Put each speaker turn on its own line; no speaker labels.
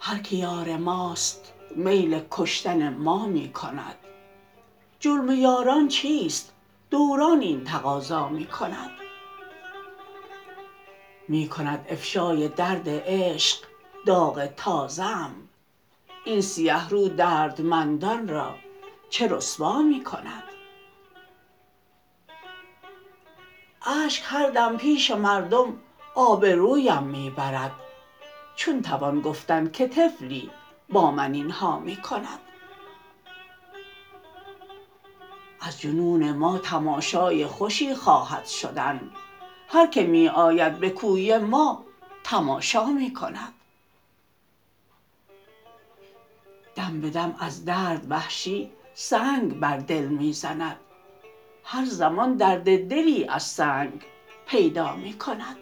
هر که یار ماست میل کشتن ما می کند جرم یاران چیست؟ دوران این تقاضا می کند می کند افشای درد عشق داغ تازه ام این سیه رو دردمندان را چه رسوا می کند؟ اشک هر دم پیش مردم آبرویم می برد چون توان گفتن که طفلی با من اینها می کند. از جنون ما تماشای خوشی خواهد شدن هر که می آید به کوی ما تماشا می کند. دم به دم از درد وحشی سنگ بر دل می زند. هر زمان درد دلی از سنگ پیدا می کند.